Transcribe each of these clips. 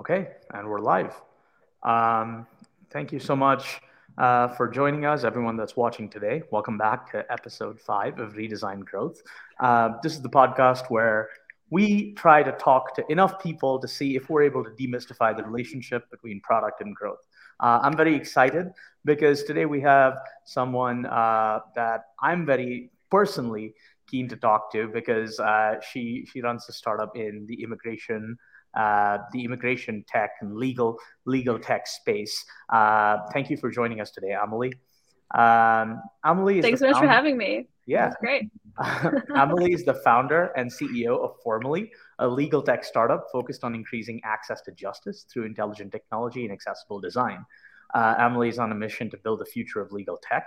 Okay, and we're live. Um, thank you so much uh, for joining us, everyone that's watching today. Welcome back to episode five of Redesign Growth. Uh, this is the podcast where we try to talk to enough people to see if we're able to demystify the relationship between product and growth. Uh, I'm very excited because today we have someone uh, that I'm very personally keen to talk to because uh, she she runs a startup in the immigration uh, the immigration tech and legal legal tech space. Uh, thank you for joining us today, Amelie. Um, Amelie, thanks so much founder. for having me. Yeah, That's great. Amelie is the founder and CEO of Formally, a legal tech startup focused on increasing access to justice through intelligent technology and accessible design. Uh, Amelie is on a mission to build the future of legal tech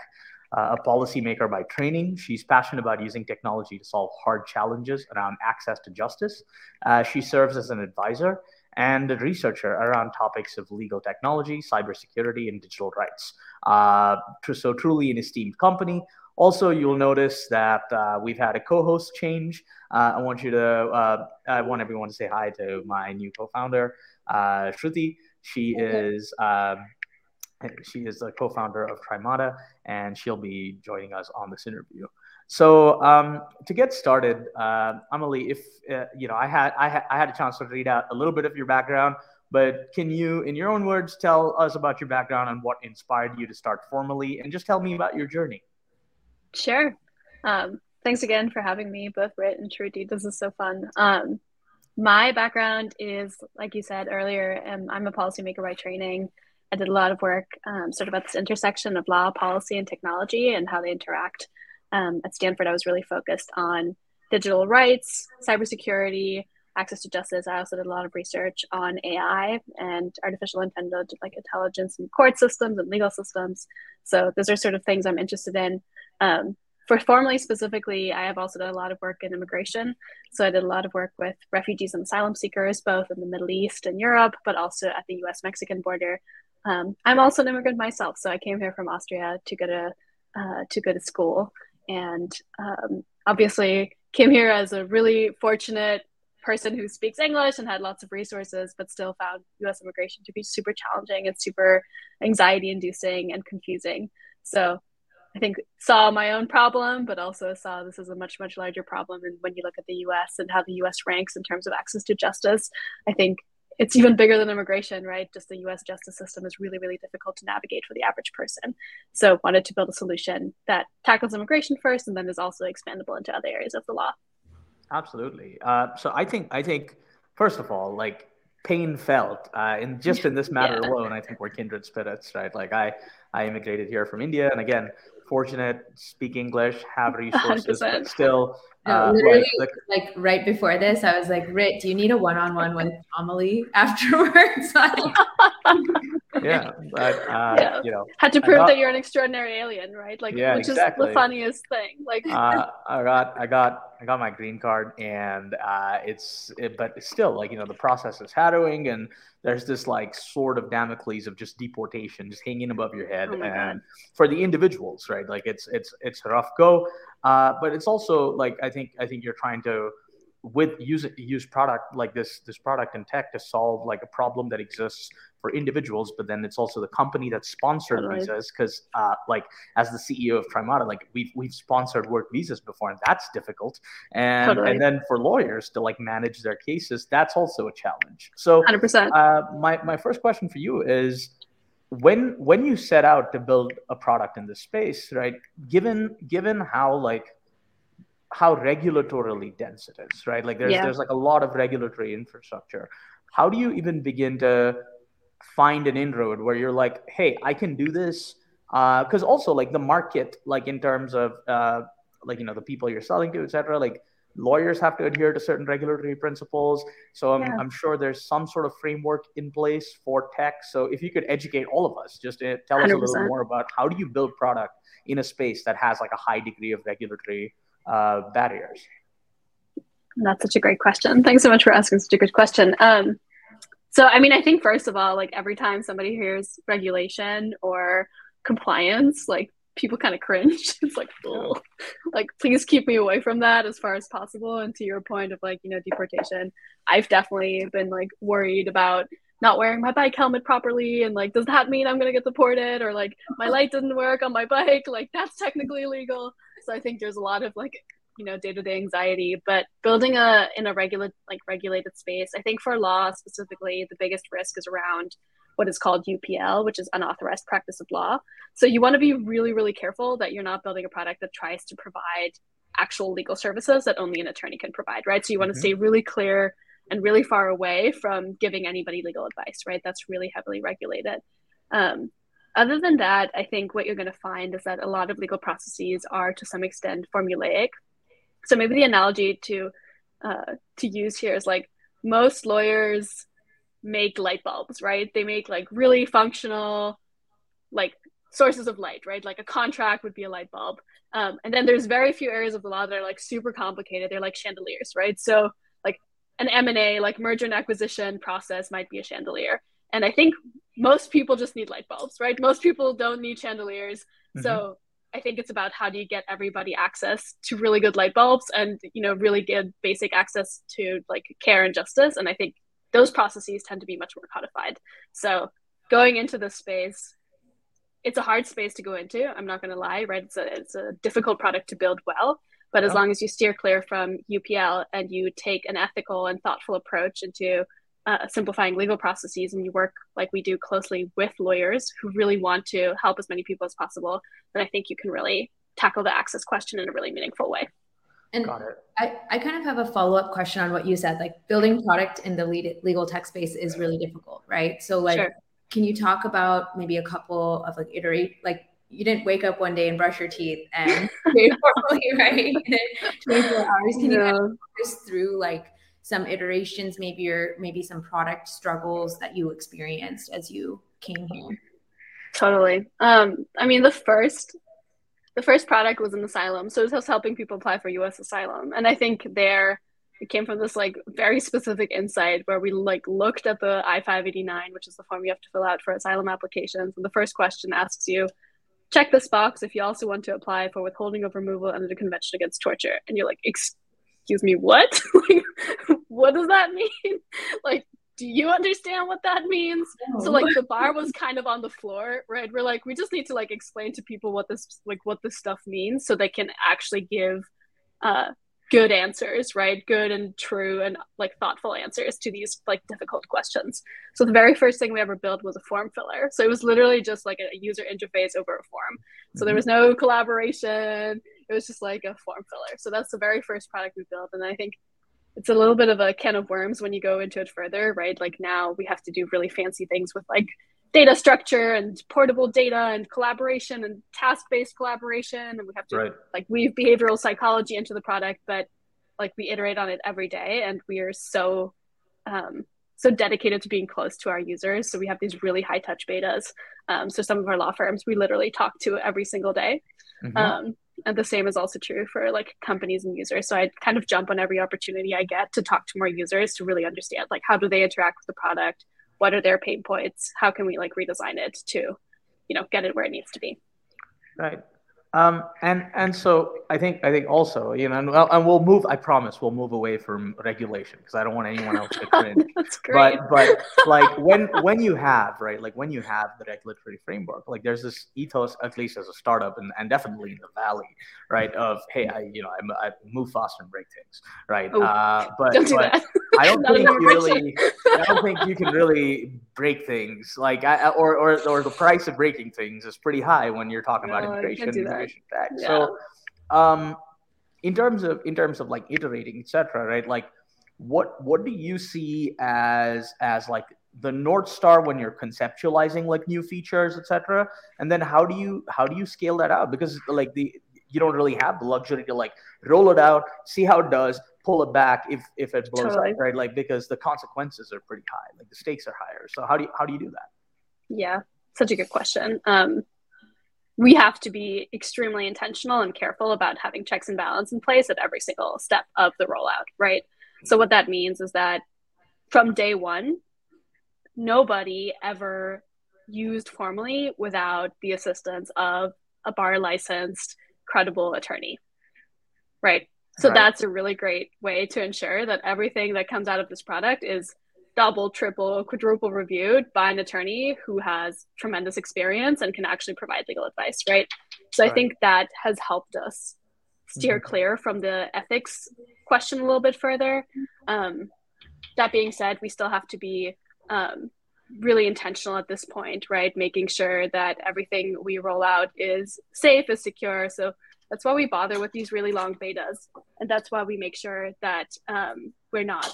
a policymaker by training. She's passionate about using technology to solve hard challenges around access to justice. Uh, she serves as an advisor and a researcher around topics of legal technology, cybersecurity, and digital rights. Uh, so, truly an esteemed company. Also, you'll notice that uh, we've had a co-host change. Uh, I want you to, uh, I want everyone to say hi to my new co-founder, Shruti. She is um, she is the co-founder of Trymata, and she'll be joining us on this interview. So um, to get started, uh, Amelie, if uh, you know, I had I, ha- I had a chance to read out a little bit of your background, but can you, in your own words, tell us about your background and what inspired you to start formally, and just tell me about your journey? Sure. Um, thanks again for having me, both Rit and Shruti. This is so fun. Um, my background is, like you said earlier, um, I'm a policymaker by training. I did a lot of work um, sort of at this intersection of law, policy, and technology and how they interact. Um, at Stanford, I was really focused on digital rights, cybersecurity, access to justice. I also did a lot of research on AI and artificial intelligence, like intelligence in court systems and legal systems. So those are sort of things I'm interested in. Um, for formally specifically, I have also done a lot of work in immigration. So I did a lot of work with refugees and asylum seekers, both in the Middle East and Europe, but also at the US Mexican border, um, I'm also an immigrant myself, so I came here from Austria to go to uh, to go to school, and um, obviously came here as a really fortunate person who speaks English and had lots of resources, but still found U.S. immigration to be super challenging and super anxiety-inducing and confusing. So I think saw my own problem, but also saw this as a much much larger problem. And when you look at the U.S. and how the U.S. ranks in terms of access to justice, I think it's even bigger than immigration, right? Just the US justice system is really, really difficult to navigate for the average person. So wanted to build a solution that tackles immigration first and then is also expandable into other areas of the law. Absolutely. Uh, so I think I think first of all, like pain felt uh, in just in this matter yeah. alone, I think we're kindred spirits, right? Like I I immigrated here from India, and again, fortunate, speak English, have resources, 100%. but still. Uh, literally, like, like, right before this, I was like, Rit, do you need a one-on-one with Amelie afterwards? yeah, but uh, yeah. you know, had to prove got, that you're an extraordinary alien, right? Like, yeah, which exactly. is the funniest thing. Like, uh, I got, I got, I got my green card, and uh, it's, it, but it's still like you know the process is harrowing, and there's this like sword of Damocles of just deportation just hanging above your head, oh and God. for the individuals, right? Like, it's, it's, it's a rough go, uh, but it's also like I think, I think you're trying to with use use product like this this product and tech to solve like a problem that exists for individuals but then it's also the company that sponsored right. visas because uh, like as the ceo of trymata like we've we've sponsored work visas before and that's difficult and totally. and then for lawyers to like manage their cases that's also a challenge so 100% uh, my, my first question for you is when when you set out to build a product in this space right given given how like how regulatorily dense it is, right? Like there's yeah. there's like a lot of regulatory infrastructure. How do you even begin to find an inroad where you're like, hey, I can do this? Because uh, also like the market, like in terms of uh, like you know the people you're selling to, etc. Like lawyers have to adhere to certain regulatory principles. So I'm, yeah. I'm sure there's some sort of framework in place for tech. So if you could educate all of us, just to tell 100%. us a little more about how do you build product in a space that has like a high degree of regulatory uh, barriers? That's such a great question. Thanks so much for asking such a good question. Um, so, I mean, I think first of all, like every time somebody hears regulation or compliance, like people kind of cringe. it's like, oh, like please keep me away from that as far as possible. And to your point of like, you know, deportation, I've definitely been like worried about not wearing my bike helmet properly and like does that mean i'm going to get deported or like my light didn't work on my bike like that's technically illegal so i think there's a lot of like you know day-to-day anxiety but building a in a regular like regulated space i think for law specifically the biggest risk is around what is called upl which is unauthorized practice of law so you want to be really really careful that you're not building a product that tries to provide actual legal services that only an attorney can provide right so you want to mm-hmm. stay really clear and really far away from giving anybody legal advice, right? That's really heavily regulated. Um, other than that, I think what you're going to find is that a lot of legal processes are to some extent formulaic. So maybe the analogy to uh, to use here is like most lawyers make light bulbs, right? They make like really functional, like sources of light, right? Like a contract would be a light bulb. Um, and then there's very few areas of the law that are like super complicated. They're like chandeliers, right? So like an M&A like merger and acquisition process might be a chandelier. And I think most people just need light bulbs, right? Most people don't need chandeliers. Mm-hmm. So I think it's about how do you get everybody access to really good light bulbs and you know really good basic access to like care and justice. And I think those processes tend to be much more codified. So going into this space, it's a hard space to go into. I'm not going to lie, right? It's a it's a difficult product to build well. But as long as you steer clear from UPL and you take an ethical and thoughtful approach into uh, simplifying legal processes and you work like we do closely with lawyers who really want to help as many people as possible, then I think you can really tackle the access question in a really meaningful way. And I, I kind of have a follow up question on what you said. Like building product in the legal tech space is really difficult, right? So, like, sure. can you talk about maybe a couple of like iterate, like you didn't wake up one day and brush your teeth and formally, right? 24 hours. Can you kind of us through like some iterations, maybe or maybe some product struggles that you experienced as you came here? Totally. Um, I mean, the first the first product was an asylum, so it was helping people apply for U.S. asylum, and I think there it came from this like very specific insight where we like looked at the I-589, which is the form you have to fill out for asylum applications, and the first question asks you check this box if you also want to apply for withholding of removal under the Convention Against Torture. And you're like, excuse me, what? like, what does that mean? like, do you understand what that means? So like the bar was kind of on the floor, right? We're like, we just need to like explain to people what this like what this stuff means so they can actually give uh good answers, right? Good and true and like thoughtful answers to these like difficult questions. So the very first thing we ever built was a form filler. So it was literally just like a user interface over a form. So mm-hmm. there was no collaboration. It was just like a form filler. So that's the very first product we built. And I think it's a little bit of a can of worms when you go into it further, right? Like now we have to do really fancy things with like data structure and portable data and collaboration and task-based collaboration and we have to right. like weave behavioral psychology into the product but like we iterate on it every day and we are so um, so dedicated to being close to our users. So we have these really high touch betas. Um, so some of our law firms we literally talk to every single day. Mm-hmm. um, and the same is also true for like companies and users. So i kind of jump on every opportunity i get to talk to more users to really understand like how do they interact with the product what are their pain points how can we like redesign it to you know get it where it needs to be right um, and and so I think I think also you know and, and we'll move I promise we'll move away from regulation because I don't want anyone else to cringe. That's great. But but like when when you have right like when you have the regulatory framework like there's this ethos at least as a startup and, and definitely in the valley right of hey I you know I, I move faster and break things right. Oh, uh, but don't do but that. I don't think you really I don't think you can really break things like I, or or or the price of breaking things is pretty high when you're talking no, about immigration back. Yeah. So, um, in terms of in terms of like iterating, etc., right? Like, what what do you see as as like the north star when you're conceptualizing like new features, etc. And then how do you how do you scale that out? Because like the you don't really have the luxury to like roll it out, see how it does, pull it back if if it blows totally. up, right? Like because the consequences are pretty high, like the stakes are higher. So how do you how do you do that? Yeah, such a good question. Um, we have to be extremely intentional and careful about having checks and balance in place at every single step of the rollout, right? So, what that means is that from day one, nobody ever used formally without the assistance of a bar licensed, credible attorney, right? So, right. that's a really great way to ensure that everything that comes out of this product is double, triple, quadruple reviewed by an attorney who has tremendous experience and can actually provide legal advice, right? So right. I think that has helped us steer mm-hmm. clear from the ethics question a little bit further. Um, that being said, we still have to be um, really intentional at this point, right? Making sure that everything we roll out is safe, is secure. So that's why we bother with these really long betas. And that's why we make sure that um, we're not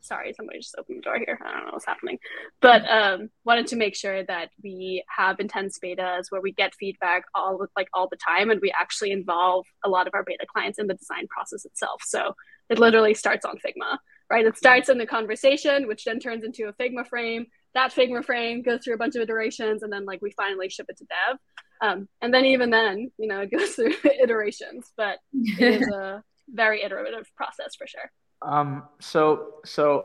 sorry, somebody just opened the door here. I don't know what's happening, but um, wanted to make sure that we have intense betas where we get feedback all like all the time, and we actually involve a lot of our beta clients in the design process itself. So it literally starts on Figma, right? It starts in the conversation, which then turns into a Figma frame. That Figma frame goes through a bunch of iterations, and then like we finally ship it to dev. Um, and then even then, you know, it goes through iterations, but it is a very iterative process for sure. Um, so, so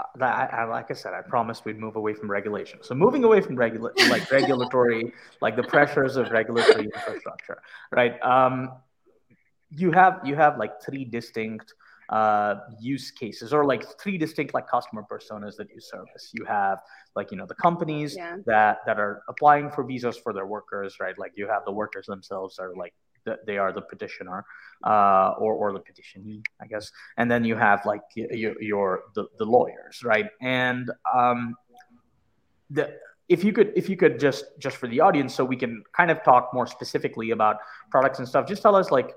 uh, I, I, like I said, I promised we'd move away from regulation. So moving away from regula- like regulatory, like the pressures of regulatory infrastructure, right? Um, you have you have like three distinct uh, use cases or like three distinct like customer personas that you service. You have like you know the companies yeah. that that are applying for visas for their workers, right? Like you have the workers themselves are like they are the petitioner uh, or, or the petitionee, I guess. And then you have like your, your the, the lawyers, right? And um, the if you could if you could just just for the audience so we can kind of talk more specifically about products and stuff just tell us like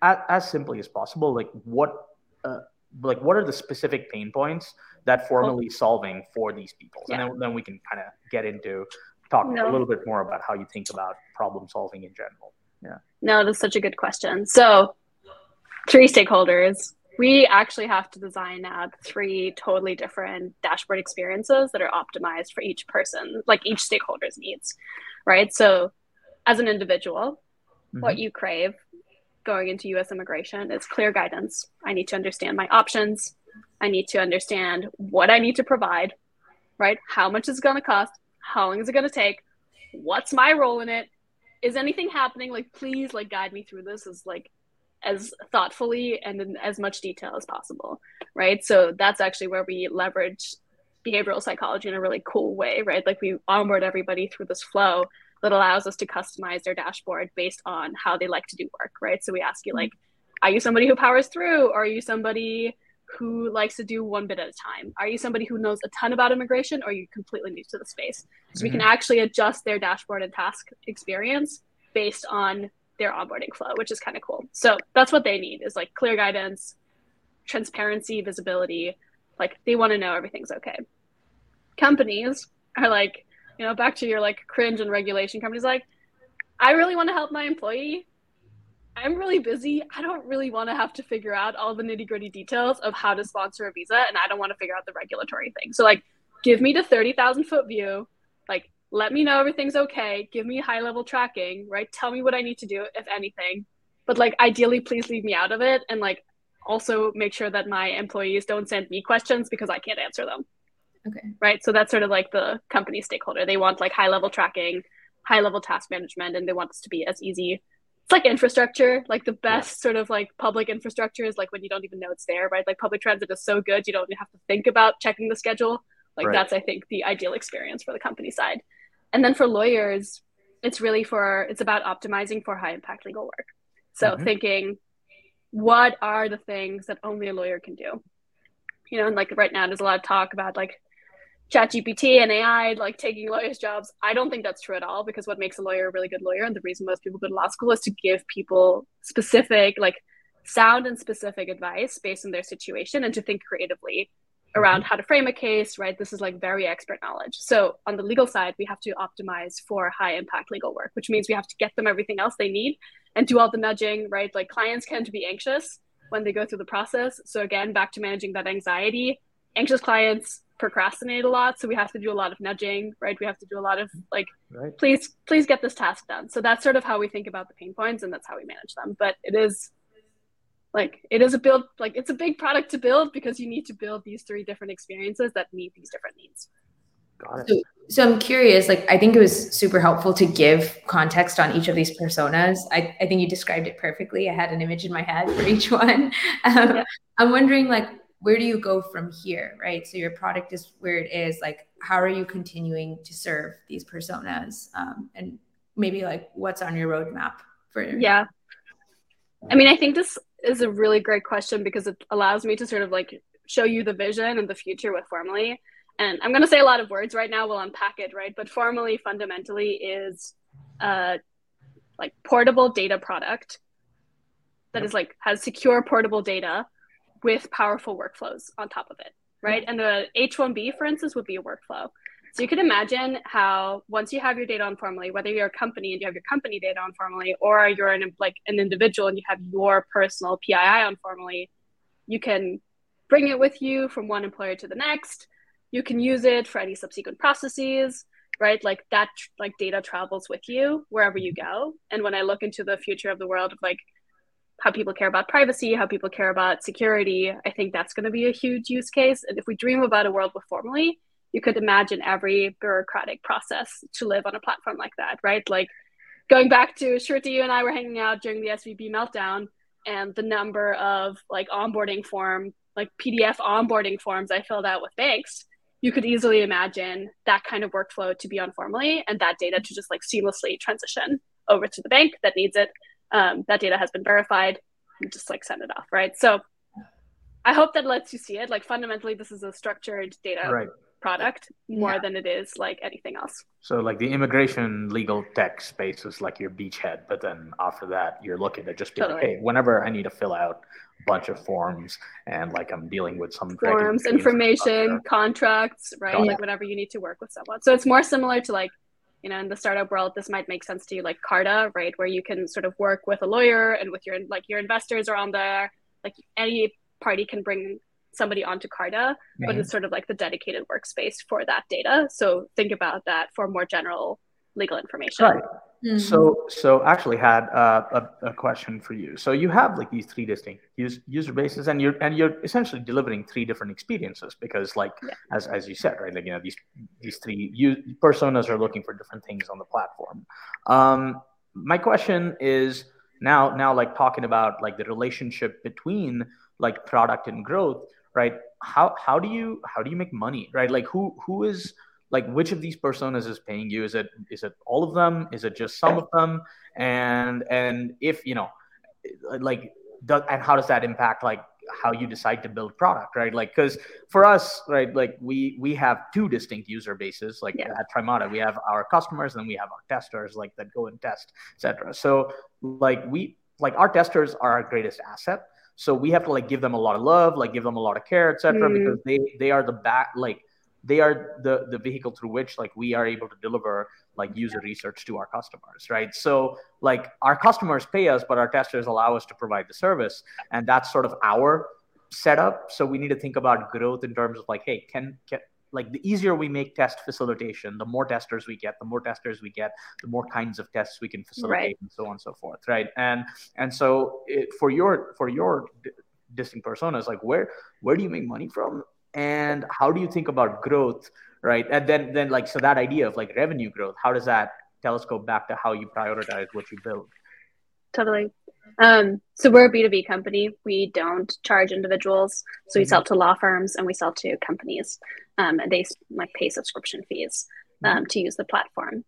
as, as simply as possible like what uh, like what are the specific pain points that Formally solving for these people yeah. and then, then we can kind of get into talk no. a little bit more about how you think about problem solving in general yeah. No, that's such a good question. So, three stakeholders. We actually have to design out three totally different dashboard experiences that are optimized for each person, like each stakeholder's needs, right? So, as an individual, mm-hmm. what you crave going into US immigration is clear guidance. I need to understand my options. I need to understand what I need to provide, right? How much is it going to cost? How long is it going to take? What's my role in it? is anything happening like please like guide me through this as like as thoughtfully and in as much detail as possible right so that's actually where we leverage behavioral psychology in a really cool way right like we onboard everybody through this flow that allows us to customize their dashboard based on how they like to do work right so we ask you like are you somebody who powers through or are you somebody who likes to do one bit at a time? Are you somebody who knows a ton about immigration or are you completely new to the space? So mm-hmm. we can mm-hmm. actually adjust their dashboard and task experience based on their onboarding flow, which is kind of cool. So that's what they need is like clear guidance, transparency, visibility. Like they want to know everything's okay. Companies are like, you know, back to your like cringe and regulation companies like, I really want to help my employee I'm really busy. I don't really want to have to figure out all the nitty gritty details of how to sponsor a visa, and I don't want to figure out the regulatory thing. So, like, give me the 30,000 foot view. Like, let me know everything's okay. Give me high level tracking, right? Tell me what I need to do, if anything. But, like, ideally, please leave me out of it. And, like, also make sure that my employees don't send me questions because I can't answer them. Okay. Right. So, that's sort of like the company stakeholder. They want, like, high level tracking, high level task management, and they want this to be as easy it's like infrastructure like the best yeah. sort of like public infrastructure is like when you don't even know it's there right like public transit is so good you don't have to think about checking the schedule like right. that's i think the ideal experience for the company side and then for lawyers it's really for it's about optimizing for high impact legal work so mm-hmm. thinking what are the things that only a lawyer can do you know and like right now there's a lot of talk about like ChatGPT and AI like taking lawyers' jobs. I don't think that's true at all because what makes a lawyer a really good lawyer and the reason most people go to law school is to give people specific, like sound and specific advice based on their situation and to think creatively around mm-hmm. how to frame a case, right? This is like very expert knowledge. So on the legal side, we have to optimize for high impact legal work, which means we have to get them everything else they need and do all the nudging, right? Like clients tend to be anxious when they go through the process. So again, back to managing that anxiety, anxious clients procrastinate a lot so we have to do a lot of nudging right we have to do a lot of like right. please please get this task done so that's sort of how we think about the pain points and that's how we manage them but it is like it is a build like it's a big product to build because you need to build these three different experiences that meet these different needs Got it. So, so I'm curious, like I think it was super helpful to give context on each of these personas. I, I think you described it perfectly. I had an image in my head for each one. Um, yeah. I'm wondering like where do you go from here right? So your product is where it is like how are you continuing to serve these personas um, and maybe like what's on your roadmap for yeah. I mean i think this is a really great question because it allows me to sort of like show you the vision and the future with formally. And i'm going to say a lot of words right now we'll unpack it right? But formally fundamentally is a like portable data product that is like has secure portable data with powerful workflows on top of it right and the h1b for instance would be a workflow so you could imagine how once you have your data on formally, whether you're a company and you have your company data on formally, or you're an like an individual and you have your personal PII on formally, you can bring it with you from one employer to the next. You can use it for any subsequent processes, right? Like that like data travels with you wherever you go. And when I look into the future of the world of like how people care about privacy, how people care about security, I think that's going to be a huge use case. And if we dream about a world with formally, you could imagine every bureaucratic process to live on a platform like that, right? Like going back to Shruti, you and I were hanging out during the SVB meltdown, and the number of like onboarding form, like PDF onboarding forms I filled out with banks, you could easily imagine that kind of workflow to be on formally and that data to just like seamlessly transition over to the bank that needs it. Um, that data has been verified, and just like send it off, right? So I hope that lets you see it. Like fundamentally, this is a structured data right product more yeah. than it is like anything else. So like the immigration legal tech space is like your beachhead, but then after that you're looking to just be totally. like, hey, whenever I need to fill out a bunch of forms and like I'm dealing with some forms, information, contracts, right? Like whatever you need to work with someone. So it's more similar to like you know in the startup world this might make sense to you like carta right where you can sort of work with a lawyer and with your like your investors are on there like any party can bring somebody onto Carta, right. but it's mm-hmm. sort of like the dedicated workspace for that data. So think about that for more general legal information. Right. Mm-hmm. So, so actually had uh, a, a question for you. So you have like these three distinct use, user bases, and you're and you're essentially delivering three different experiences because, like yeah. as as you said, right? Like you know these these three u- personas are looking for different things on the platform. Um, my question is now now like talking about like the relationship between like product and growth right how how do you how do you make money right like who who is like which of these personas is paying you is it is it all of them is it just some of them and and if you know like does, and how does that impact like how you decide to build product right like because for us right like we we have two distinct user bases like yeah. at trymata we have our customers and we have our testers like that go and test etc so like we like our testers are our greatest asset so we have to like give them a lot of love, like give them a lot of care, etc. Mm. Because they they are the back like they are the the vehicle through which like we are able to deliver like user research to our customers right so like our customers pay us but our testers allow us to provide the service and that's sort of our setup so we need to think about growth in terms of like hey can, can like the easier we make test facilitation, the more testers we get, the more testers we get, the more kinds of tests we can facilitate, right. and so on and so forth, right? And and so it, for your for your d- distinct personas, like where where do you make money from, and how do you think about growth, right? And then then like so that idea of like revenue growth, how does that telescope back to how you prioritize what you build? Totally. Um, so we're a B2B company. We don't charge individuals. So we mm-hmm. sell to law firms and we sell to companies. Um, and they like pay subscription fees um, mm-hmm. to use the platform.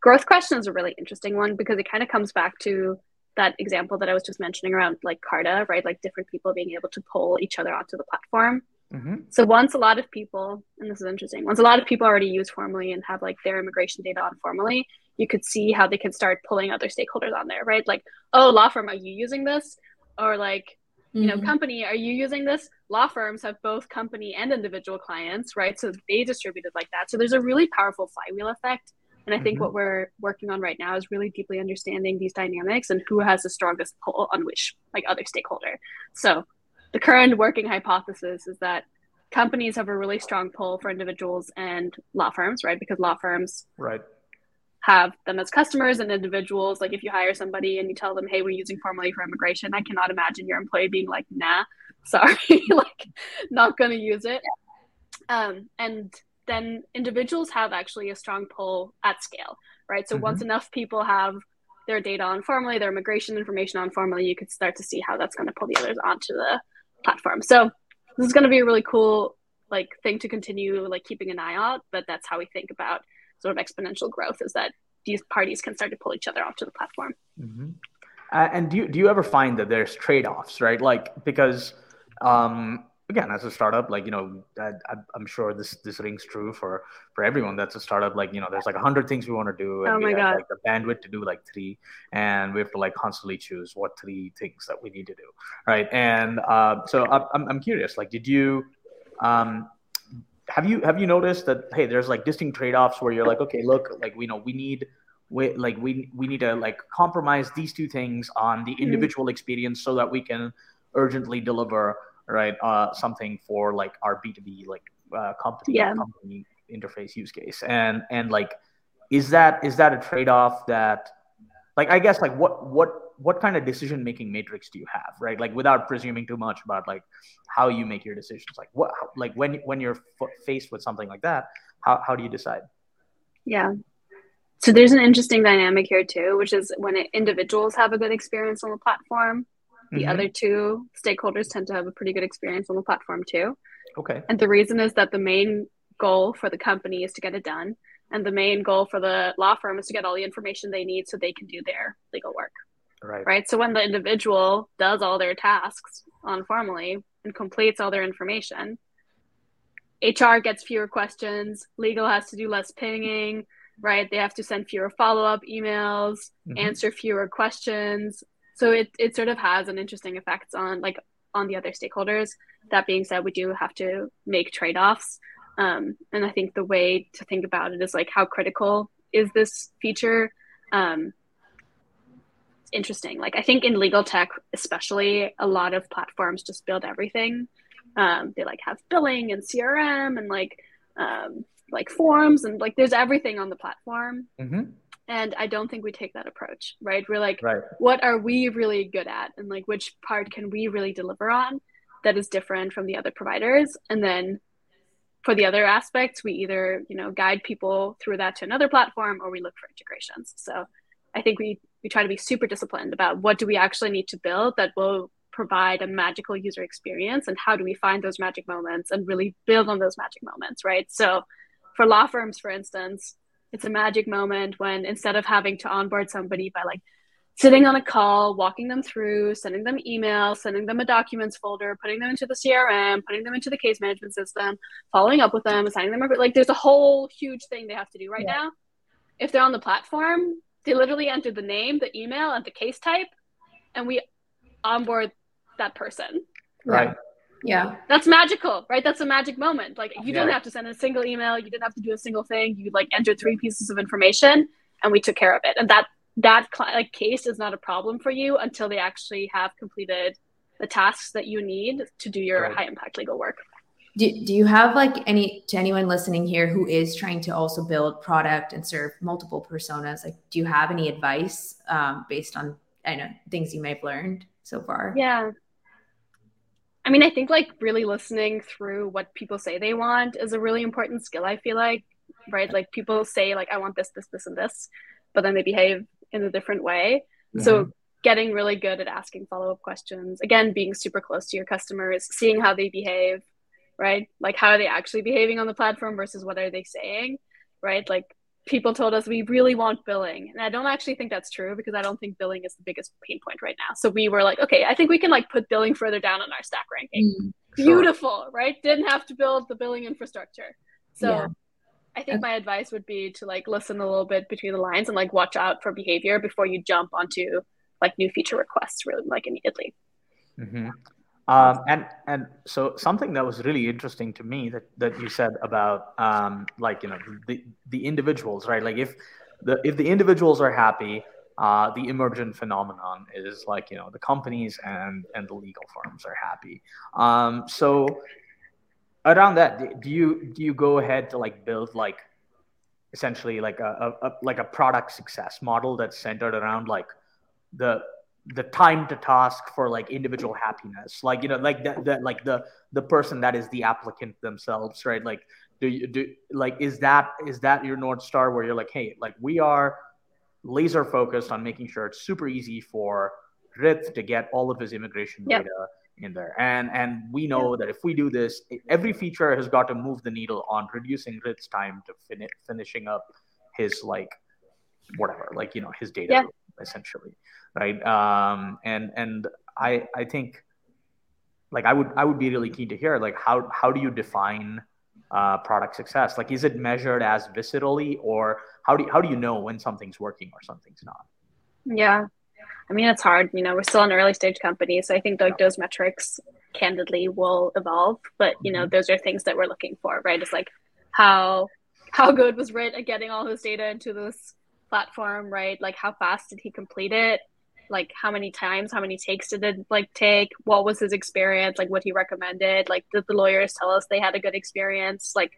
Growth question is a really interesting one because it kind of comes back to that example that I was just mentioning around like Carta, right? Like different people being able to pull each other onto the platform. Mm-hmm. So once a lot of people, and this is interesting, once a lot of people already use formally and have like their immigration data on formally, you could see how they can start pulling other stakeholders on there, right? Like, oh, law firm, are you using this? Or like, mm-hmm. you know, mm-hmm. company, are you using this? Law firms have both company and individual clients, right? So they distribute it like that. So there's a really powerful flywheel effect. And I think mm-hmm. what we're working on right now is really deeply understanding these dynamics and who has the strongest pull on which like other stakeholder. So the current working hypothesis is that companies have a really strong pull for individuals and law firms, right? Because law firms right have them as customers and individuals. Like if you hire somebody and you tell them, hey, we're using formally for immigration, I cannot imagine your employee being like, nah, sorry, like not going to use it. Um, and then individuals have actually a strong pull at scale, right? So mm-hmm. once enough people have their data on formally, their immigration information on formally, you could start to see how that's going to pull the others onto the platform. So this is going to be a really cool like thing to continue like keeping an eye out. But that's how we think about sort of exponential growth is that these parties can start to pull each other onto the platform. Mm-hmm. Uh, and do you, do you ever find that there's trade-offs, right? Like because um, again, as a startup, like you know, I, am sure this this rings true for for everyone that's a startup. Like you know, there's like a hundred things we want to do, and oh we have like the bandwidth to do like three, and we have to like constantly choose what three things that we need to do, right? And uh, so I'm I'm curious, like, did you um, have you have you noticed that hey, there's like distinct trade-offs where you're like, okay, look, like we know we need we like we we need to like compromise these two things on the mm-hmm. individual mm-hmm. experience so that we can urgently deliver right? Uh, something for like our b2b like uh, company yeah. company interface use case. And and like is that is that a trade-off that like i guess like what what what kind of decision making matrix do you have right? Like without presuming too much about like how you make your decisions like what like when when you're f- faced with something like that how, how do you decide? Yeah. So there's an interesting dynamic here too which is when individuals have a good experience on the platform the mm-hmm. other two stakeholders tend to have a pretty good experience on the platform too. Okay. And the reason is that the main goal for the company is to get it done. And the main goal for the law firm is to get all the information they need so they can do their legal work. Right. Right. So when the individual does all their tasks on formally and completes all their information, HR gets fewer questions, legal has to do less pinging, right? They have to send fewer follow up emails, mm-hmm. answer fewer questions, so it, it sort of has an interesting effect on like on the other stakeholders. That being said we do have to make trade-offs. Um, and i think the way to think about it is like how critical is this feature? Um, interesting. Like i think in legal tech especially a lot of platforms just build everything. Um, they like have billing and crm and like um, like forms and like there's everything on the platform. Mm-hmm. And I don't think we take that approach, right? We're like, right. what are we really good at? And like, which part can we really deliver on that is different from the other providers? And then for the other aspects, we either, you know, guide people through that to another platform or we look for integrations. So I think we, we try to be super disciplined about what do we actually need to build that will provide a magical user experience and how do we find those magic moments and really build on those magic moments, right? So for law firms, for instance, it's a magic moment when instead of having to onboard somebody by like sitting on a call, walking them through, sending them emails, sending them a documents folder, putting them into the CRM, putting them into the case management system, following up with them, assigning them a, like there's a whole huge thing they have to do right yeah. now. If they're on the platform, they literally enter the name, the email, and the case type, and we onboard that person. Right yeah. That's magical right? That's a magic moment. Like you didn't have to send a single email. You didn't have to do a single thing. You like entered three pieces of information and we took care of it. And that that like case is not a problem for you until they actually have completed the tasks that you need to do your right. high impact legal work. Do, do you have like any to anyone listening here who is trying to also build product and serve multiple personas like do you have any advice um, based on i know things you may have learned so far? Yeah I mean, I think like really listening through what people say they want is a really important skill. I feel like, right? Like people say like I want this, this, this, and this, but then they behave in a different way. So getting really good at asking follow up questions. Again, being super close to your customers, seeing how they behave, right? Like how are they actually behaving on the platform versus what are they saying, right? Like people told us we really want billing and i don't actually think that's true because i don't think billing is the biggest pain point right now so we were like okay i think we can like put billing further down on our stack ranking mm, beautiful sure. right didn't have to build the billing infrastructure so yeah. i think my advice would be to like listen a little bit between the lines and like watch out for behavior before you jump onto like new feature requests really like immediately mm-hmm. Um, and and so something that was really interesting to me that, that you said about um, like you know the the individuals right? Like if the if the individuals are happy uh, the emergent phenomenon is like you know the companies and and the legal firms are happy. Um, so around that do you do you go ahead to like build like essentially like a, a, a like a product success model that's centered around like the the time to task for like individual happiness like you know like that, that like the the person that is the applicant themselves right like do you do like is that is that your north star where you're like hey like we are laser focused on making sure it's super easy for Rit to get all of his immigration yep. data in there. And and we know yeah. that if we do this, every feature has got to move the needle on reducing Rit's time to fin- finishing up his like whatever, like you know, his data yeah. Essentially, right? Um, and and I I think like I would I would be really keen to hear like how how do you define uh, product success? Like, is it measured as viscerally, or how do you, how do you know when something's working or something's not? Yeah, I mean, it's hard. You know, we're still an early stage company, so I think like those metrics, candidly, will evolve. But you know, mm-hmm. those are things that we're looking for, right? It's like how how good was Rit at getting all this data into this platform, right? Like how fast did he complete it? Like how many times, how many takes did it like take? What was his experience? Like what he recommended? Like did the lawyers tell us they had a good experience? Like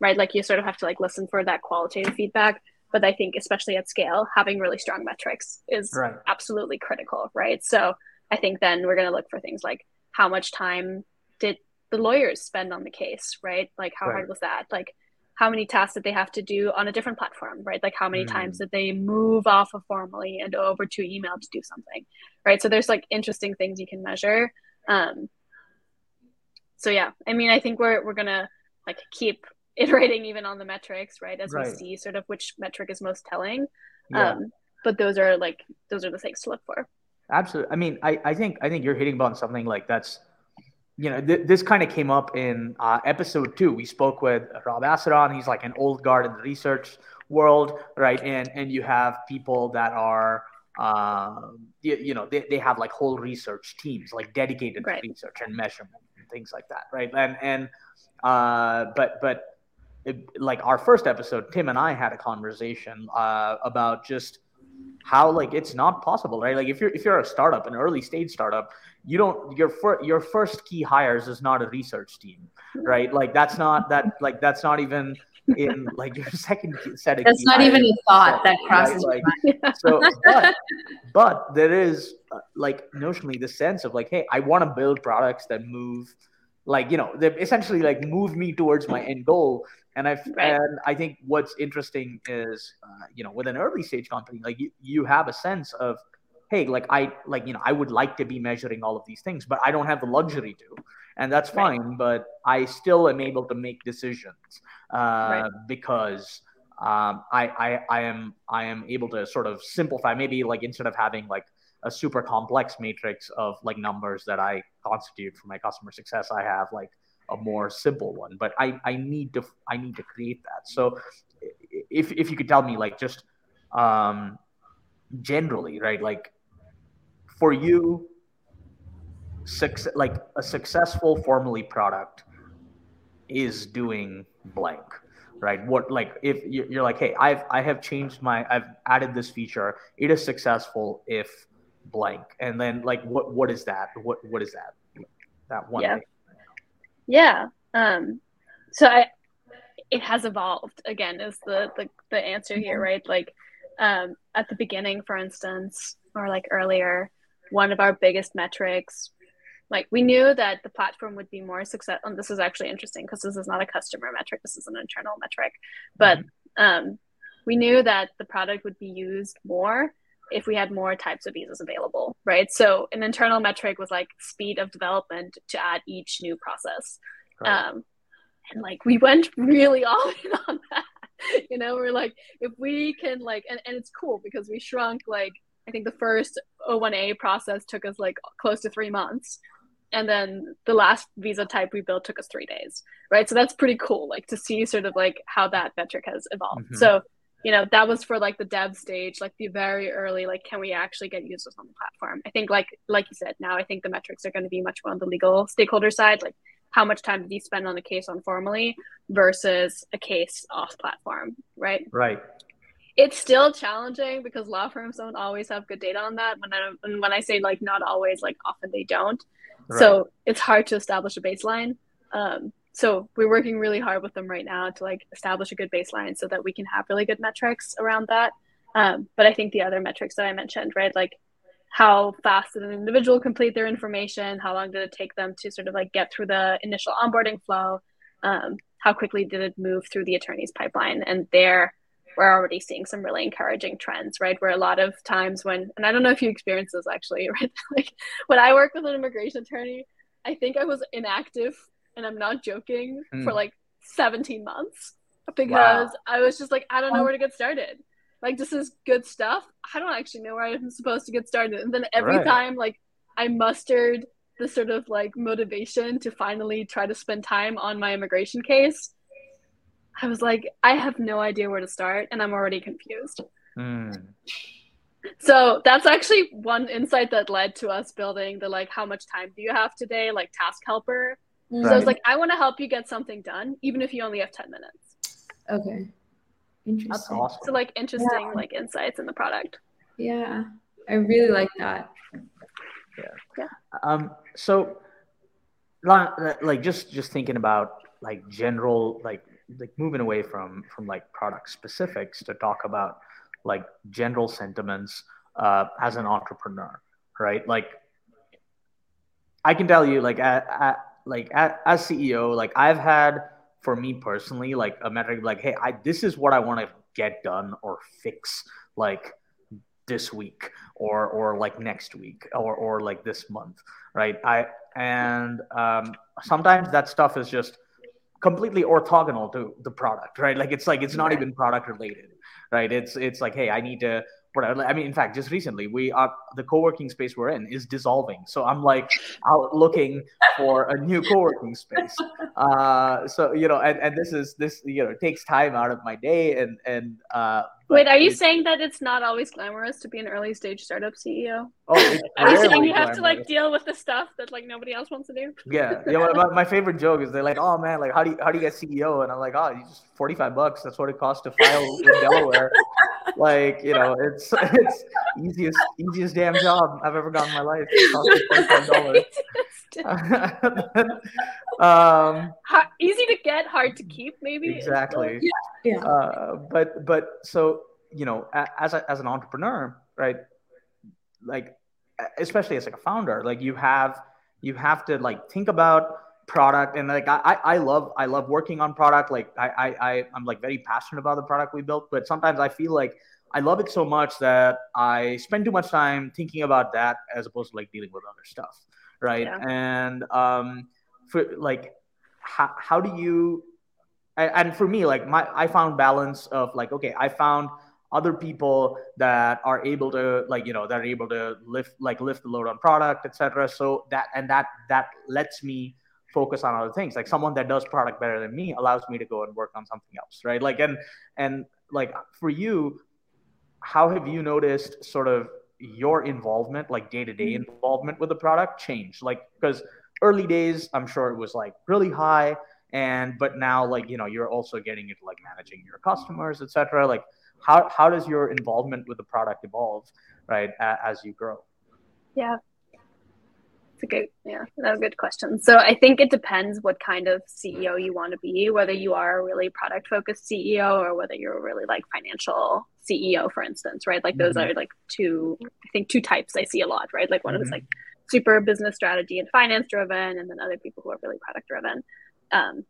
right, like you sort of have to like listen for that qualitative feedback but I think especially at scale, having really strong metrics is right. absolutely critical, right? So I think then we're going to look for things like how much time did the lawyers spend on the case, right? Like how right. hard was that? Like how many tasks did they have to do on a different platform, right? Like how many mm. times did they move off of formally and over to email to do something, right? So there's like interesting things you can measure. Um, so yeah, I mean, I think we're we're gonna like keep iterating even on the metrics, right? As right. we see sort of which metric is most telling. Yeah. Um, but those are like those are the things to look for. Absolutely. I mean, I, I think I think you're hitting on something like that's you know, th- this kind of came up in uh, episode two. We spoke with Rob Asseron. He's like an old guard in the research world, right? And and you have people that are, uh, you, you, know, they, they have like whole research teams, like dedicated right. research and measurement and things like that, right? And and uh, but but it, like our first episode, Tim and I had a conversation uh, about just how like it's not possible, right? Like if you're if you're a startup, an early stage startup, you don't your fir- your first key hires is not a research team, right? Like that's not that like that's not even in like your second set of that's not even a thought that crosses right? like, so but, but there is uh, like notionally the sense of like hey i want to build products that move like you know they essentially like move me towards my end goal and I right. and I think what's interesting is, uh, you know, with an early stage company, like you, you have a sense of, hey, like I like you know I would like to be measuring all of these things, but I don't have the luxury to, and that's fine. Right. But I still am able to make decisions uh, right. because um, I, I I am I am able to sort of simplify. Maybe like instead of having like a super complex matrix of like numbers that I constitute for my customer success, I have like a more simple one but i i need to i need to create that so if if you could tell me like just um generally right like for you success like a successful formally product is doing blank right what like if you're like hey i've i have changed my i've added this feature it is successful if blank and then like what what is that what what is that that one yeah. Thing? Yeah. Um, so I, it has evolved again is the, the, the answer here, mm-hmm. right? Like um, at the beginning, for instance, or like earlier, one of our biggest metrics, like we knew that the platform would be more successful. And this is actually interesting because this is not a customer metric. This is an internal metric, but mm-hmm. um, we knew that the product would be used more if we had more types of visas available, right? So an internal metric was like speed of development to add each new process. Right. Um, and like we went really all in on that. You know, we're like, if we can like, and, and it's cool because we shrunk like, I think the first O1A process took us like close to three months. And then the last visa type we built took us three days, right? So that's pretty cool, like to see sort of like how that metric has evolved. Mm-hmm. So you know that was for like the dev stage like the very early like can we actually get users on the platform i think like like you said now i think the metrics are going to be much more on the legal stakeholder side like how much time did you spend on a case on formally versus a case off platform right right it's still challenging because law firms don't always have good data on that. When i and when i say like not always like often they don't. Right. so it's hard to establish a baseline. Um, so we're working really hard with them right now to like establish a good baseline so that we can have really good metrics around that. Um, but i think the other metrics that i mentioned right like how fast did an individual complete their information? How long did it take them to sort of like get through the initial onboarding flow? Um, how quickly did it move through the attorney's pipeline and there we're already seeing some really encouraging trends right where a lot of times when and i don't know if you experience this actually right like when i work with an immigration attorney I think I was inactive, and I'm not joking, mm. for like 17 months because wow. I was just like, I don't know where to get started. Like, this is good stuff. I don't actually know where I'm supposed to get started. And then every right. time, like, I mustered the sort of like motivation to finally try to spend time on my immigration case. I was like, I have no idea where to start, and I'm already confused. Mm. So that's actually one insight that led to us building the like, how much time do you have today? Like task helper. Right. So I was like, I want to help you get something done, even if you only have 10 minutes. Okay. Interesting. Awesome. So like interesting yeah. like insights in the product. Yeah. I really like that. Yeah. Yeah. Um, so like just just thinking about like general like like moving away from from like product specifics to talk about like general sentiments uh, as an entrepreneur, right? Like I can tell you, like at, at like at, as CEO, like I've had for me personally, like a metric, like hey, I this is what I want to get done or fix, like this week or or like next week or or like this month, right? I and um, sometimes that stuff is just completely orthogonal to the product, right? Like it's like it's not even product related, right? It's it's like, hey, I need to whatever. I mean, in fact, just recently, we are the co-working space we're in is dissolving. So I'm like out looking for a new co-working space. Uh, so you know, and, and this is this you know takes time out of my day, and and uh, Wait, are you saying that it's not always glamorous to be an early stage startup CEO? Oh, are you saying you have glamorous. to like deal with the stuff that like nobody else wants to do? Yeah, yeah. My, my favorite joke is they're like, "Oh man, like how do you how do you get CEO?" And I'm like, "Oh, you just forty five bucks. That's what it costs to file in Delaware." like you know, it's it's easiest easiest damn job I've ever gotten in my life. It um, hard, easy to get, hard to keep, maybe. Exactly. Yeah. yeah. Uh, but but so you know, as a, as an entrepreneur, right? Like, especially as like a founder, like you have you have to like think about product and like I, I love I love working on product. Like I, I I'm like very passionate about the product we built, but sometimes I feel like I love it so much that I spend too much time thinking about that as opposed to like dealing with other stuff right? Yeah. And um, for like, how, how do you? And for me, like my, I found balance of like, okay, I found other people that are able to like you know that are able to lift like lift the load on product etc so that and that that lets me focus on other things like someone that does product better than me allows me to go and work on something else right like and and like for you how have you noticed sort of your involvement, like day to day involvement with the product, change? Like, because early days, I'm sure it was like really high, and but now, like you know, you're also getting into like managing your customers, etc. Like, how how does your involvement with the product evolve, right, as you grow? Yeah, a good yeah that's a good question. So i think it depends what kind of ceo you want to be whether you are a really product focused ceo or whether you're a really like financial ceo for instance right? Like those mm-hmm. are like two i think two types i see a lot right? Like one mm-hmm. is like super business strategy and finance driven and then other people who are really product driven. Um,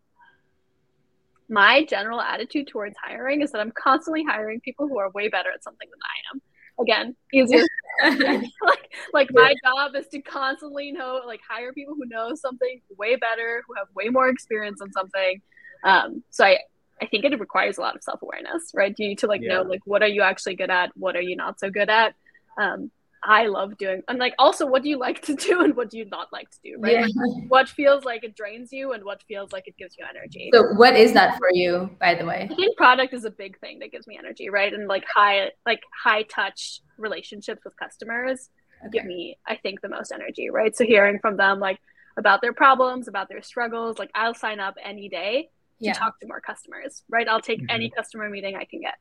my general attitude towards hiring is that i'm constantly hiring people who are way better at something than i am again easier. Like like my job is to constantly know like hire people who know something way better who have way more experience on something. Um so i i think it requires a lot of self-awareness right? You need to like yeah. know like what are you actually good at? What are you not so good at? Um I love doing and like also what do you like to do and what do you not like to do, right? Yeah. Like, what feels like it drains you and what feels like it gives you energy. So what is that for you, by the way? I think product is a big thing that gives me energy, right? And like high like high touch relationships with customers okay. give me, I think, the most energy, right? So hearing from them like about their problems, about their struggles, like I'll sign up any day to yeah. talk to more customers, right? I'll take mm-hmm. any customer meeting I can get.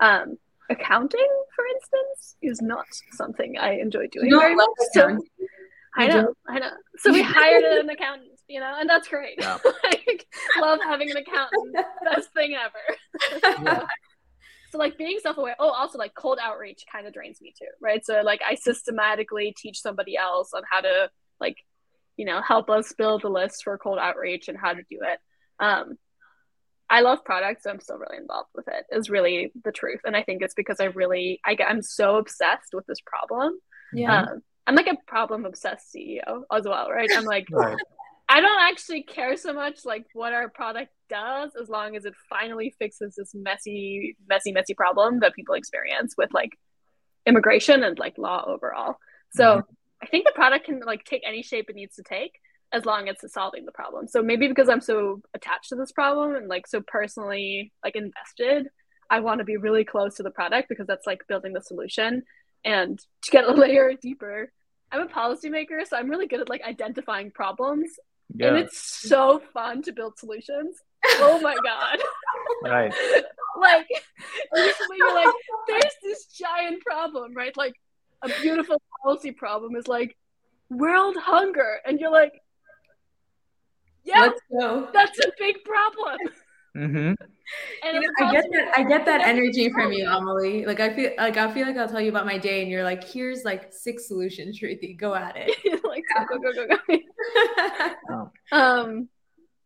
Um, accounting, for instance, is not something I enjoy doing very much. So, I know, I know. So we hired an accountant, you know, and that's great. Yeah. like, love having an accountant. Best thing ever. Yeah. so like being self-aware. Oh, also like cold outreach kind of drains me too, right? So like I systematically teach somebody else on how to like, you know, help us build the list for cold outreach and how to do it. Um, I love products, so I'm still really involved with it. Is really the truth, and I think it's because I really I get I'm so obsessed with this problem. Yeah, um, I'm like a problem obsessed CEO as well, right? I'm like, right. I don't actually care so much like what our product does as long as it finally fixes this messy, messy, messy problem that people experience with like immigration and like law overall. So mm-hmm. I think the product can like take any shape it needs to take as long as it's solving the problem. So maybe because I'm so attached to this problem and like so personally like invested, I want to be really close to the product because that's like building the solution. And to get a layer deeper, I'm a policymaker, so I'm really good at like identifying problems. Yeah. And it's so fun to build solutions. Oh my god. right. like you're like, there's this giant problem, right? Like a beautiful policy problem is like world hunger. And you're like, yeah, that's a big problem. Mm-hmm. You know, I get that. I get that energy from you, Amelie. Like I feel like I feel like I'll tell you about my day, and you're like, "Here's like six solutions, Shruti. Go at it." like go go go go go. oh. Um.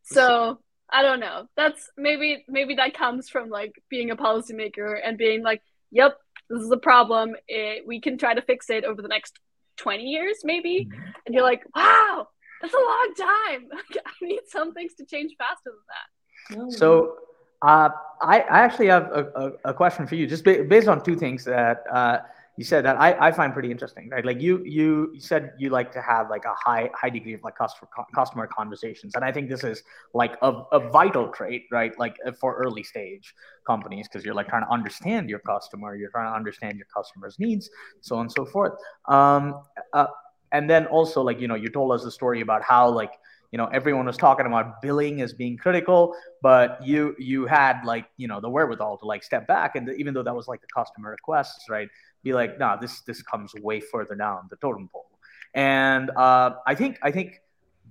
So I don't know. That's maybe maybe that comes from like being a policymaker and being like, "Yep, this is a problem. It, we can try to fix it over the next 20 years, maybe." Mm-hmm. And you're like, "Wow, that's a long time. I need some things to change faster than that." So uh, I, I actually have a, a, a question for you, just ba- based on two things that uh, you said that I, I find pretty interesting, right? Like you you said you like to have like a high high degree of like customer customer conversations, and I think this is like a, a vital trait, right? Like uh, for early stage companies, because you're like trying to understand your customer, you're trying to understand your customer's needs, so on and so forth. Um, uh, and then also like you know you told us the story about how like you know everyone was talking about billing as being critical but you you had like you know the wherewithal to like step back and even though that was like the customer requests right be like no this this comes way further down the totem pole. And uh, i think i think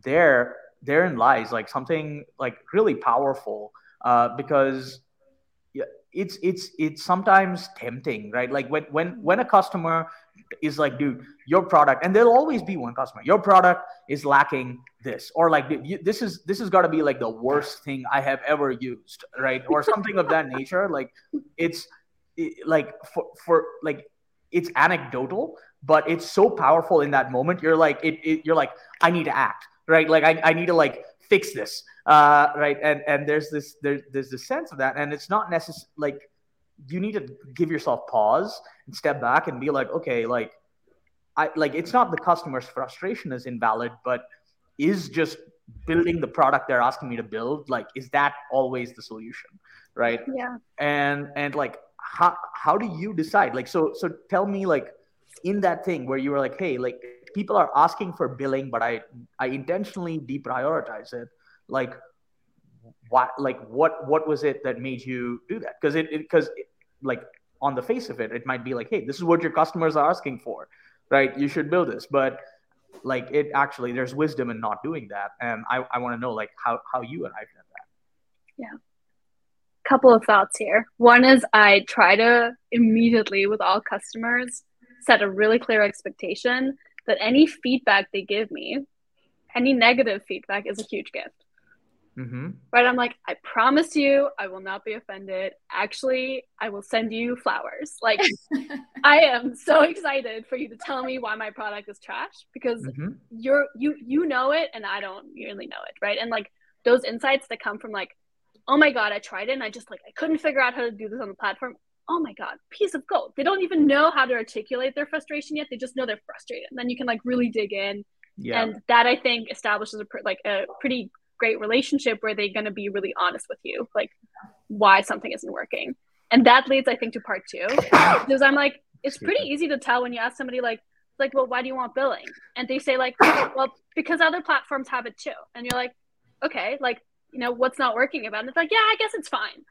there therein lies like something like really powerful uh, because it's it's it's sometimes tempting right? Like when when when a customer is like dude your product and there'll always be one customer your product is lacking this or like this is this has got to be like the worst thing i have ever used right? Or something of that nature. Like it's it, like for for like it's anecdotal but it's so powerful in that moment. You're like it, it you're like i need to act right? Like i, I need to like fix this uh, right? And and there's this there, there's this sense of that. And it's not necessary like you need to give yourself pause and step back and be like okay like i like it's not the customer's frustration is invalid but is just building the product they're asking me to build like is that always the solution right? Yeah. And and like how how do you decide? Like so so tell me like in that thing where you were like hey like people are asking for billing but i i intentionally deprioritize it. Like what like what what was it that made you do that? Because it because like on the face of it it might be like hey this is what your customers are asking for right? You should build this. But like it actually there's wisdom in not doing that. And i, I want to know like how how you arrived at that. Yeah. Couple of thoughts here. One is i try to immediately with all customers set a really clear expectation that any feedback they give me any negative feedback is a huge gift Mm-hmm. Right. I'm like, I promise you, I will not be offended. Actually, I will send you flowers. Like, I am so excited for you to tell me why my product is trash because mm-hmm. you're you you know it and I don't really know it. Right. And like those insights that come from like, oh my god, I tried it and I just like I couldn't figure out how to do this on the platform. Oh my god, piece of gold. They don't even know how to articulate their frustration yet. They just know they're frustrated. And then you can like really dig in. Yeah. And that I think establishes a like a pretty great relationship where they're going to be really honest with you, like why something isn't working. And that leads, I think, to part two, because I'm like, it's pretty easy to tell when you ask somebody like, like, well, why do you want billing? And they say like, well, because other platforms have it too. And you're like, okay, like, you know, what's not working about it? And it's like, yeah, I guess it's fine.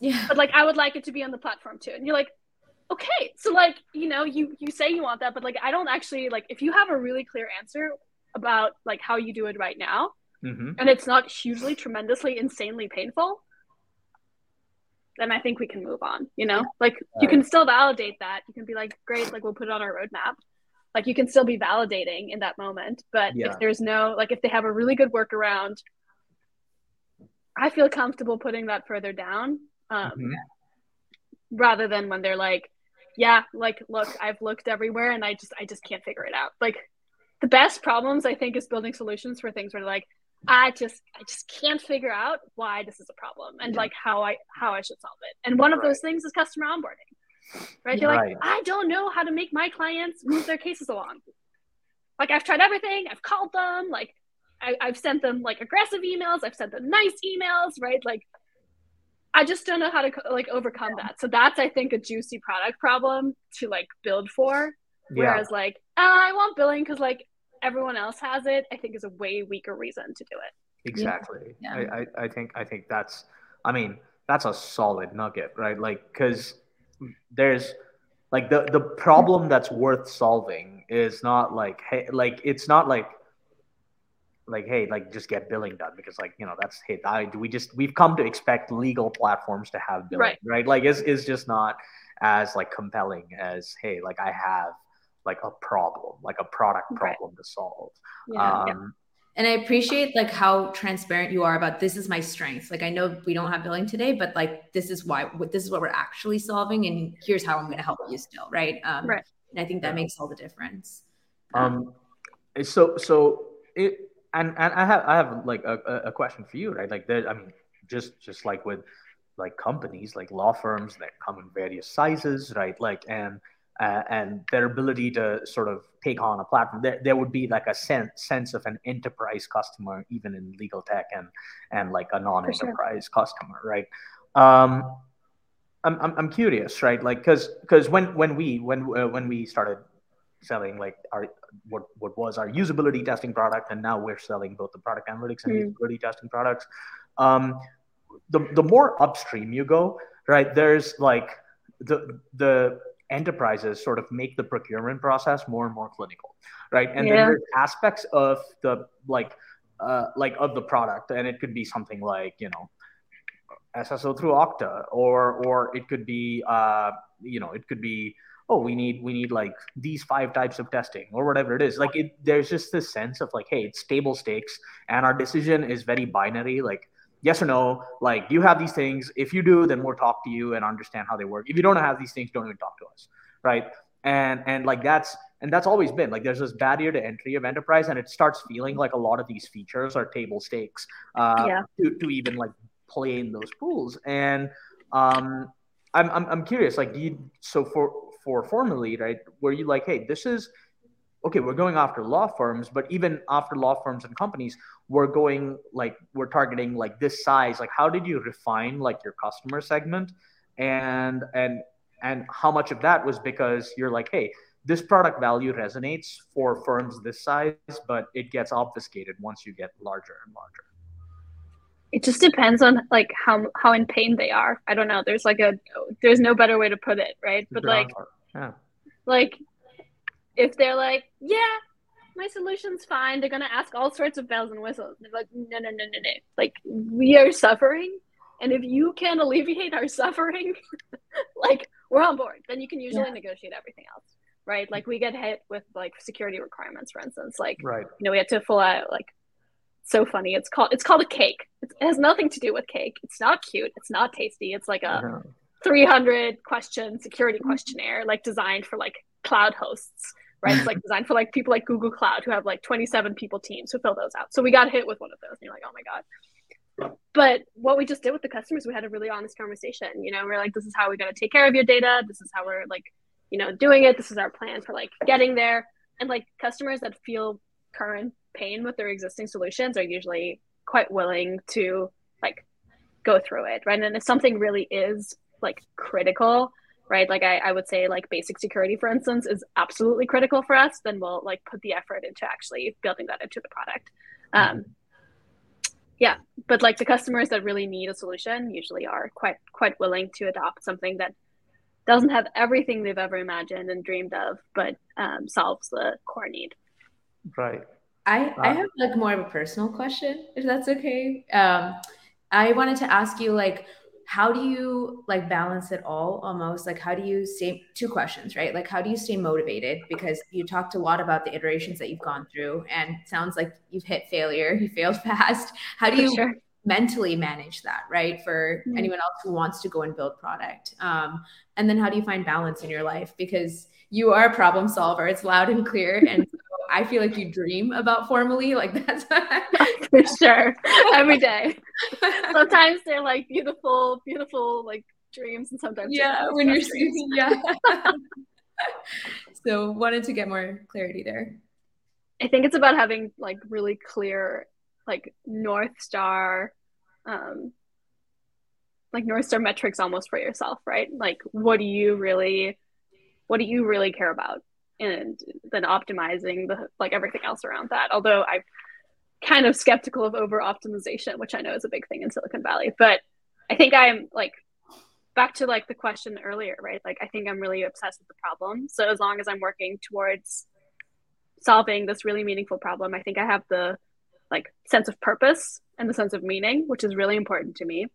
Yeah. But like, I would like it to be on the platform too. And you're like, okay, so like, you know, you you say you want that, but like, I don't actually like. If you have a really clear answer about like how you do it right now, mm-hmm. and it's not hugely, tremendously, insanely painful, then I think we can move on. You know, like you can still validate that. You can be like, great, like we'll put it on our roadmap. Like you can still be validating in that moment. But yeah. if there's no, like if they have a really good workaround, I feel comfortable putting that further down um, mm-hmm. rather than when they're like, yeah, like look, I've looked everywhere and I just I just can't figure it out. Like the best problems I think is building solutions for things where like I just I just can't figure out why this is a problem and yeah. like how I how I should solve it. And one of right. those things is customer onboarding. Right? You're right. like, I don't know how to make my clients move their cases along. Like I've tried everything, I've called them, like I, I've sent them like aggressive emails, I've sent them nice emails, right? Like I just don't know how to like overcome yeah. that. So that's I think a juicy product problem to like build for. Whereas yeah. like oh, I want billing because like everyone else has it, I think is a way weaker reason to do it. Exactly. Yeah. I, I, I think I think that's I mean, that's a solid nugget, right? Like because there's like the the problem that's worth solving is not like hey like it's not like like hey like just get billing done because like you know that's hey I, we just we've come to expect legal platforms to have billing right, right? like is is just not as like compelling as hey like i have like a problem, like a product problem right. to solve. Yeah, um, yeah. And I appreciate like how transparent you are about this is my strength. Like I know we don't have billing today, but like this is why this is what we're actually solving, and here's how I'm going to help you still, right? Um, right. And I think that makes all the difference. Um, so so it and and I have I have like a, a question for you, right? Like there, I mean, just just like with like companies, like law firms that come in various sizes, right? Like and uh, and their ability to sort of take on a platform. There, there would be like a sense sense of an enterprise customer, even in legal tech, and and like a non-enterprise sure. customer, right? Um, I'm, I'm, I'm curious, right? Like, because because when when we when uh, when we started selling like our what what was our usability testing product, and now we're selling both the product analytics and mm. usability testing products. Um, the the more upstream you go, right? There's like the the enterprises sort of make the procurement process more and more clinical right and yeah. then there's aspects of the like uh, like of the product and it could be something like you know SSO through Okta or or it could be uh, you know it could be oh we need we need like these five types of testing or whatever it is. Like it there's just this sense of like hey it's table stakes and our decision is very binary like yes or no like you have these things. If you do then we'll talk to you and understand how they work. If you don't have these things don't even talk to us right? And and like that's and that's always been like there's this barrier to entry of enterprise and it starts feeling like a lot of these features are table stakes uh, yeah. to, to even like play in those pools. And um I'm, I'm i'm curious like do you so for for Formally right where you like hey this is okay, we're going after law firms, but even after law firms and companies, we're going like we're targeting like this size. Like, how did you refine like your customer segment, and and and how much of that was because you're like, hey, this product value resonates for firms this size, but it gets obfuscated once you get larger and larger. It just depends on like how how in pain they are. I don't know. There's like a there's no better way to put it, right? But like, like if they're like, yeah, my solution's fine, they're gonna ask all sorts of bells and whistles. They're like, no, no, no, no, no. Like we are suffering, and if you can alleviate our suffering, like we're on board. Then you can usually yeah. negotiate everything else, right? Like we get hit with like security requirements, for instance. Like, right. you know, we had to fill out like so funny. It's called it's called a CAIQ. It has nothing to do with cake. It's not cute. It's not tasty. It's like a. 300 question security questionnaire, like designed for like cloud hosts right? It's like designed for like people like Google Cloud who have like 27 people teams who fill those out. So we got hit with one of those and you're like, oh my God. But what we just did with the customers, we had a really honest conversation. You know, we're like, this is how we're going to take care of your data. This is how we're like, you know, doing it. This is our plan for like getting there. And like customers that feel current pain with their existing solutions are usually quite willing to like go through it, right? And if something really is like critical, right? Like I, I would say like basic security, for instance, is absolutely critical for us. Then we'll like put the effort into actually building that into the product. Um, yeah, but like the customers that really need a solution usually are quite quite willing to adopt something that doesn't have everything they've ever imagined and dreamed of, but um, solves the core need. Right. I, I have like more of a personal question, if that's okay. Um, I wanted to ask you like how do you like balance it all almost? Like how do you stay two questions right? Like how do you stay motivated? Because you talked a lot about the iterations that you've gone through and sounds like you've hit failure you failed fast. How do you sure. mentally manage that right for mm-hmm. anyone else who wants to go and build product? Um, and then how do you find balance in your life? Because you are a problem solver it's loud and clear and I feel like you dream about Formally. Like that's for sure. Every day. Sometimes they're like beautiful, beautiful like dreams, and sometimes yeah, when you're sleeping, yeah. so wanted to get more clarity there. I think it's about having like really clear like North Star um like North Star metrics almost for yourself, right? Like what do you really what do you really care about? And then optimizing the like everything else around that. Although I'm kind of skeptical of over optimization, which I know is a big thing in Silicon Valley. But I think I'm like back to like the question earlier, right? Like I think I'm really obsessed with the problem. So as long as I'm working towards solving this really meaningful problem, I think I have the like sense of purpose and the sense of meaning, which is really important to me.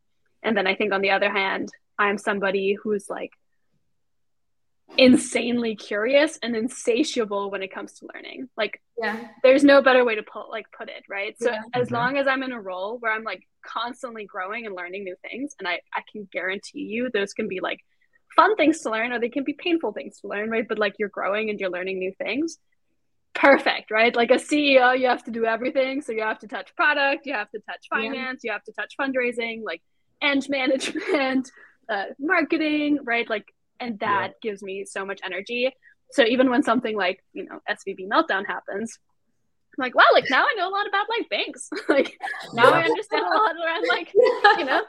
And then I think on the other hand, I'm somebody who's like insanely curious and insatiable when it comes to learning. Like yeah. there's no better way to put like put it, right? So yeah. as mm-hmm. long as I'm in a role where I'm like constantly growing and learning new things, and I, I can guarantee you those can be like fun things to learn or they can be painful things to learn, right? But like you're growing and you're learning new things. Perfect, right? Like a CEO, you have to do everything. So you have to touch product, you have to touch finance, yeah. you have to touch fundraising, like end management, uh, marketing, right? Like and that yeah. gives me so much energy. So even when something like you know SVB meltdown happens I'm like wow like now i know a lot about like banks. Like now yeah. i understand a lot around like you know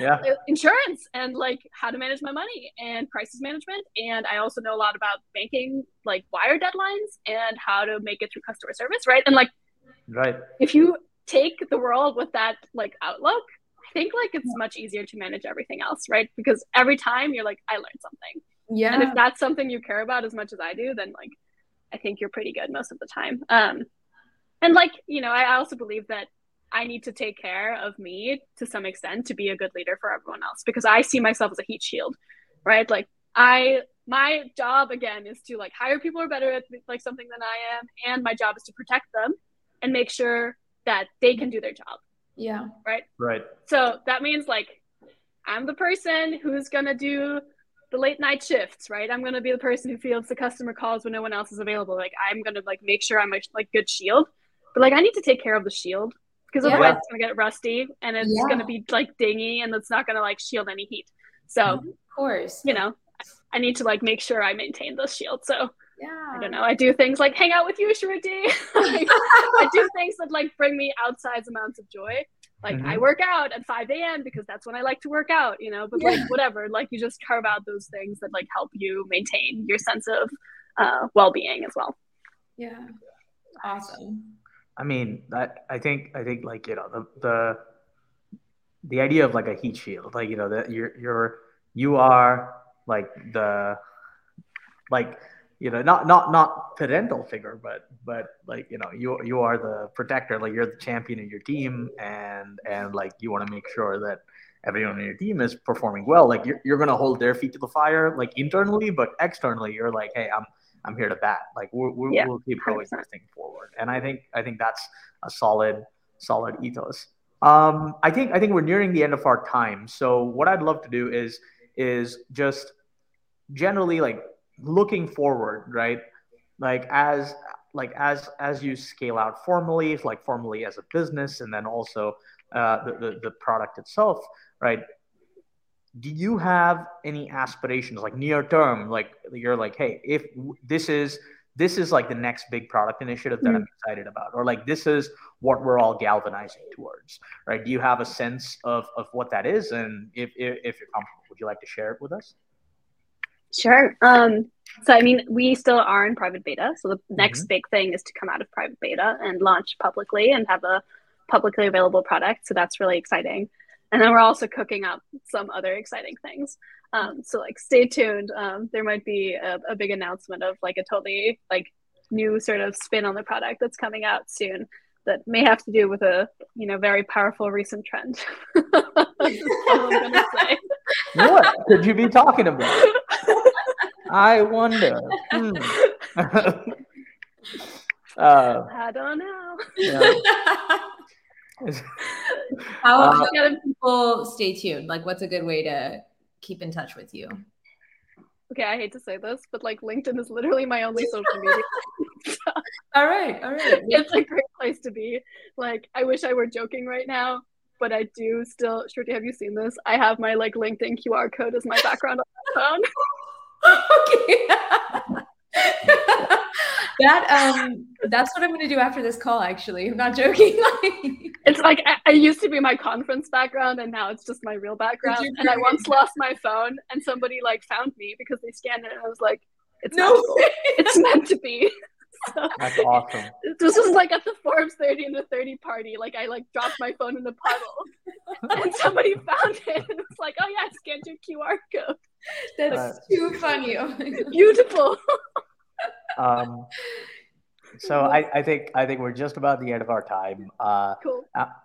yeah. uh, insurance and like how to manage my money and crisis management. And i also know a lot about banking like wire deadlines and how to make it through customer service right? And like right. if you take the world with that like outlook think like it's much easier to manage everything else, right? Because every time you're like, I learned something. Yeah. And if that's something you care about as much as I do, then like I think you're pretty good most of the time. Um and like, you know, I also believe that I need to take care of me to some extent to be a good leader for everyone else because I see myself as a heat shield, right? Like I my job again is to like hire people who are better at like something than I am and my job is to protect them and make sure that they can do their job yeah. Right. Right. So that means like I'm the person who's gonna do the late night shifts, right? I'm gonna be the person who fields the customer calls when no one else is available. Like I'm gonna like make sure I'm a like good shield, but like I need to take care of the shield because yeah. otherwise it's gonna get rusty and it's yeah. gonna be like dingy and it's not gonna like shield any heat. So of course, you know, I need to like make sure I maintain the shield. So yeah. I don't know. I do things like hang out with you, Shruti. like, I do things that like bring me outsized amounts of joy. Like mm-hmm. I work out at 5 a.m. because that's when I like to work out, you know, but yeah. like whatever, like you just carve out those things that like help you maintain your sense of uh, well-being as well. Yeah. Awesome. I mean, that I think I think like, you know, the the the idea of like a heat shield, like, you know, that you're you're you are like the like you know not not not parental figure but but like you know you you are the protector like you're the champion of your team and and like you want to make sure that everyone on your team is performing well. Like you're, you're to hold their feet to the fire like internally but externally you're like hey i'm i'm here to bat. Like we we yeah, we'll keep going this thing forward. And i think i think that's a solid solid ethos. Um i think i think we're nearing the end of our time. So what i'd love to do is is just generally like looking forward, right? Like as like as as you scale out Formally, like Formally as a business, and then also uh, the, the the product itself, right? Do you have any aspirations, like near term, like you're like, hey, if this is this is like the next big product initiative that mm-hmm. I'm excited about, or like this is what we're all galvanizing towards, right? Do you have a sense of, of what that is? And if, if, if you're comfortable, would you like to share it with us? Sure. Um, so, I mean, we still are in private beta. So, the next mm-hmm. big thing is to come out of private beta and launch publicly and have a publicly available product. So, that's really exciting. And then we're also cooking up some other exciting things. Um, so, like, stay tuned. Um, there might be a, a big announcement of like a totally like new sort of spin on the product that's coming out soon that may have to do with a you know very powerful recent trend. what could you be talking about? I wonder. Hmm. uh, I don't know. Yeah. how, uh, how can people stay tuned? Like, what's a good way to keep in touch with you? Okay, I hate to say this, but like LinkedIn is literally my only social media. All right, all right. it's a great place to be. Like, I wish I were joking right now, but I do still. Shruti, have you seen this? I have my like LinkedIn QR code as my background on my phone. okay. that um that's what I'm gonna do after this call actually. I'm not joking. it's like I, I, used to be my conference background and now it's just my real background. And I once lost my phone and somebody like found me because they scanned it and I was like, it's no it's meant to be. So, That's awesome. This was like at the Forbes 30 Under 30 party. Like I like dropped my phone in the puddle and somebody found it and it's like, oh yeah, I scanned your QR code. That's too funny. Oh Beautiful. Um so I, I think I think we're just about the end of our time. Uh, cool.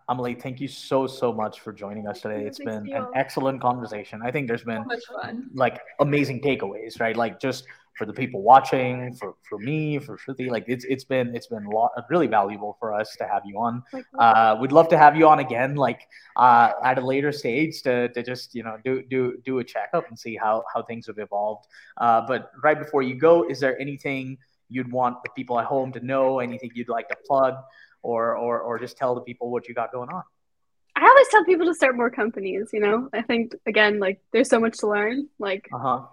Emily, thank you so so much for joining us today. It's Thanks been an excellent conversation. I think there's been so like amazing takeaways, right? Like just for the people watching, for, for me, for Shruti. Like it's it's been it's been lot, really valuable for us to have you on. Uh, we'd love to have you on again, like uh, at a later stage to, to just you know do do do a checkup and see how how things have evolved. Uh, but right before you go, is there anything you'd want the people at home to know? Anything you'd like to plug, or or or just tell the people what you got going on? I always tell people to start more companies. You know, I think again, like there's so much to learn. Like. Uh-huh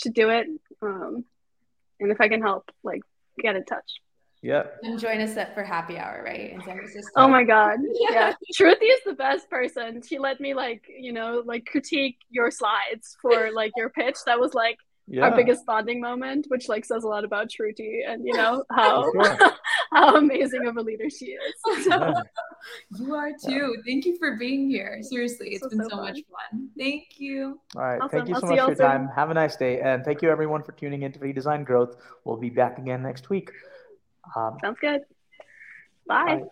should do it. Um, and if I can help, like get in touch. Yeah. And join us at for happy hour, right? In San Francisco. Oh my God. Yeah. yeah. Shruti is the best person. She let me like, you know, like critique your slides for like your pitch. That was like yeah. our biggest bonding moment, which like says a lot about Shruti and you know how how amazing of a leader she is. Yeah. You are too. Yeah. Thank you for being here. Seriously, it's been so, so much fun. Thank you. All right. Awesome. Thank you so I'll much for your time. Have a nice day. And thank you everyone for tuning in to Redesign Growth. We'll be back again next week. Um, Sounds good. Bye. bye.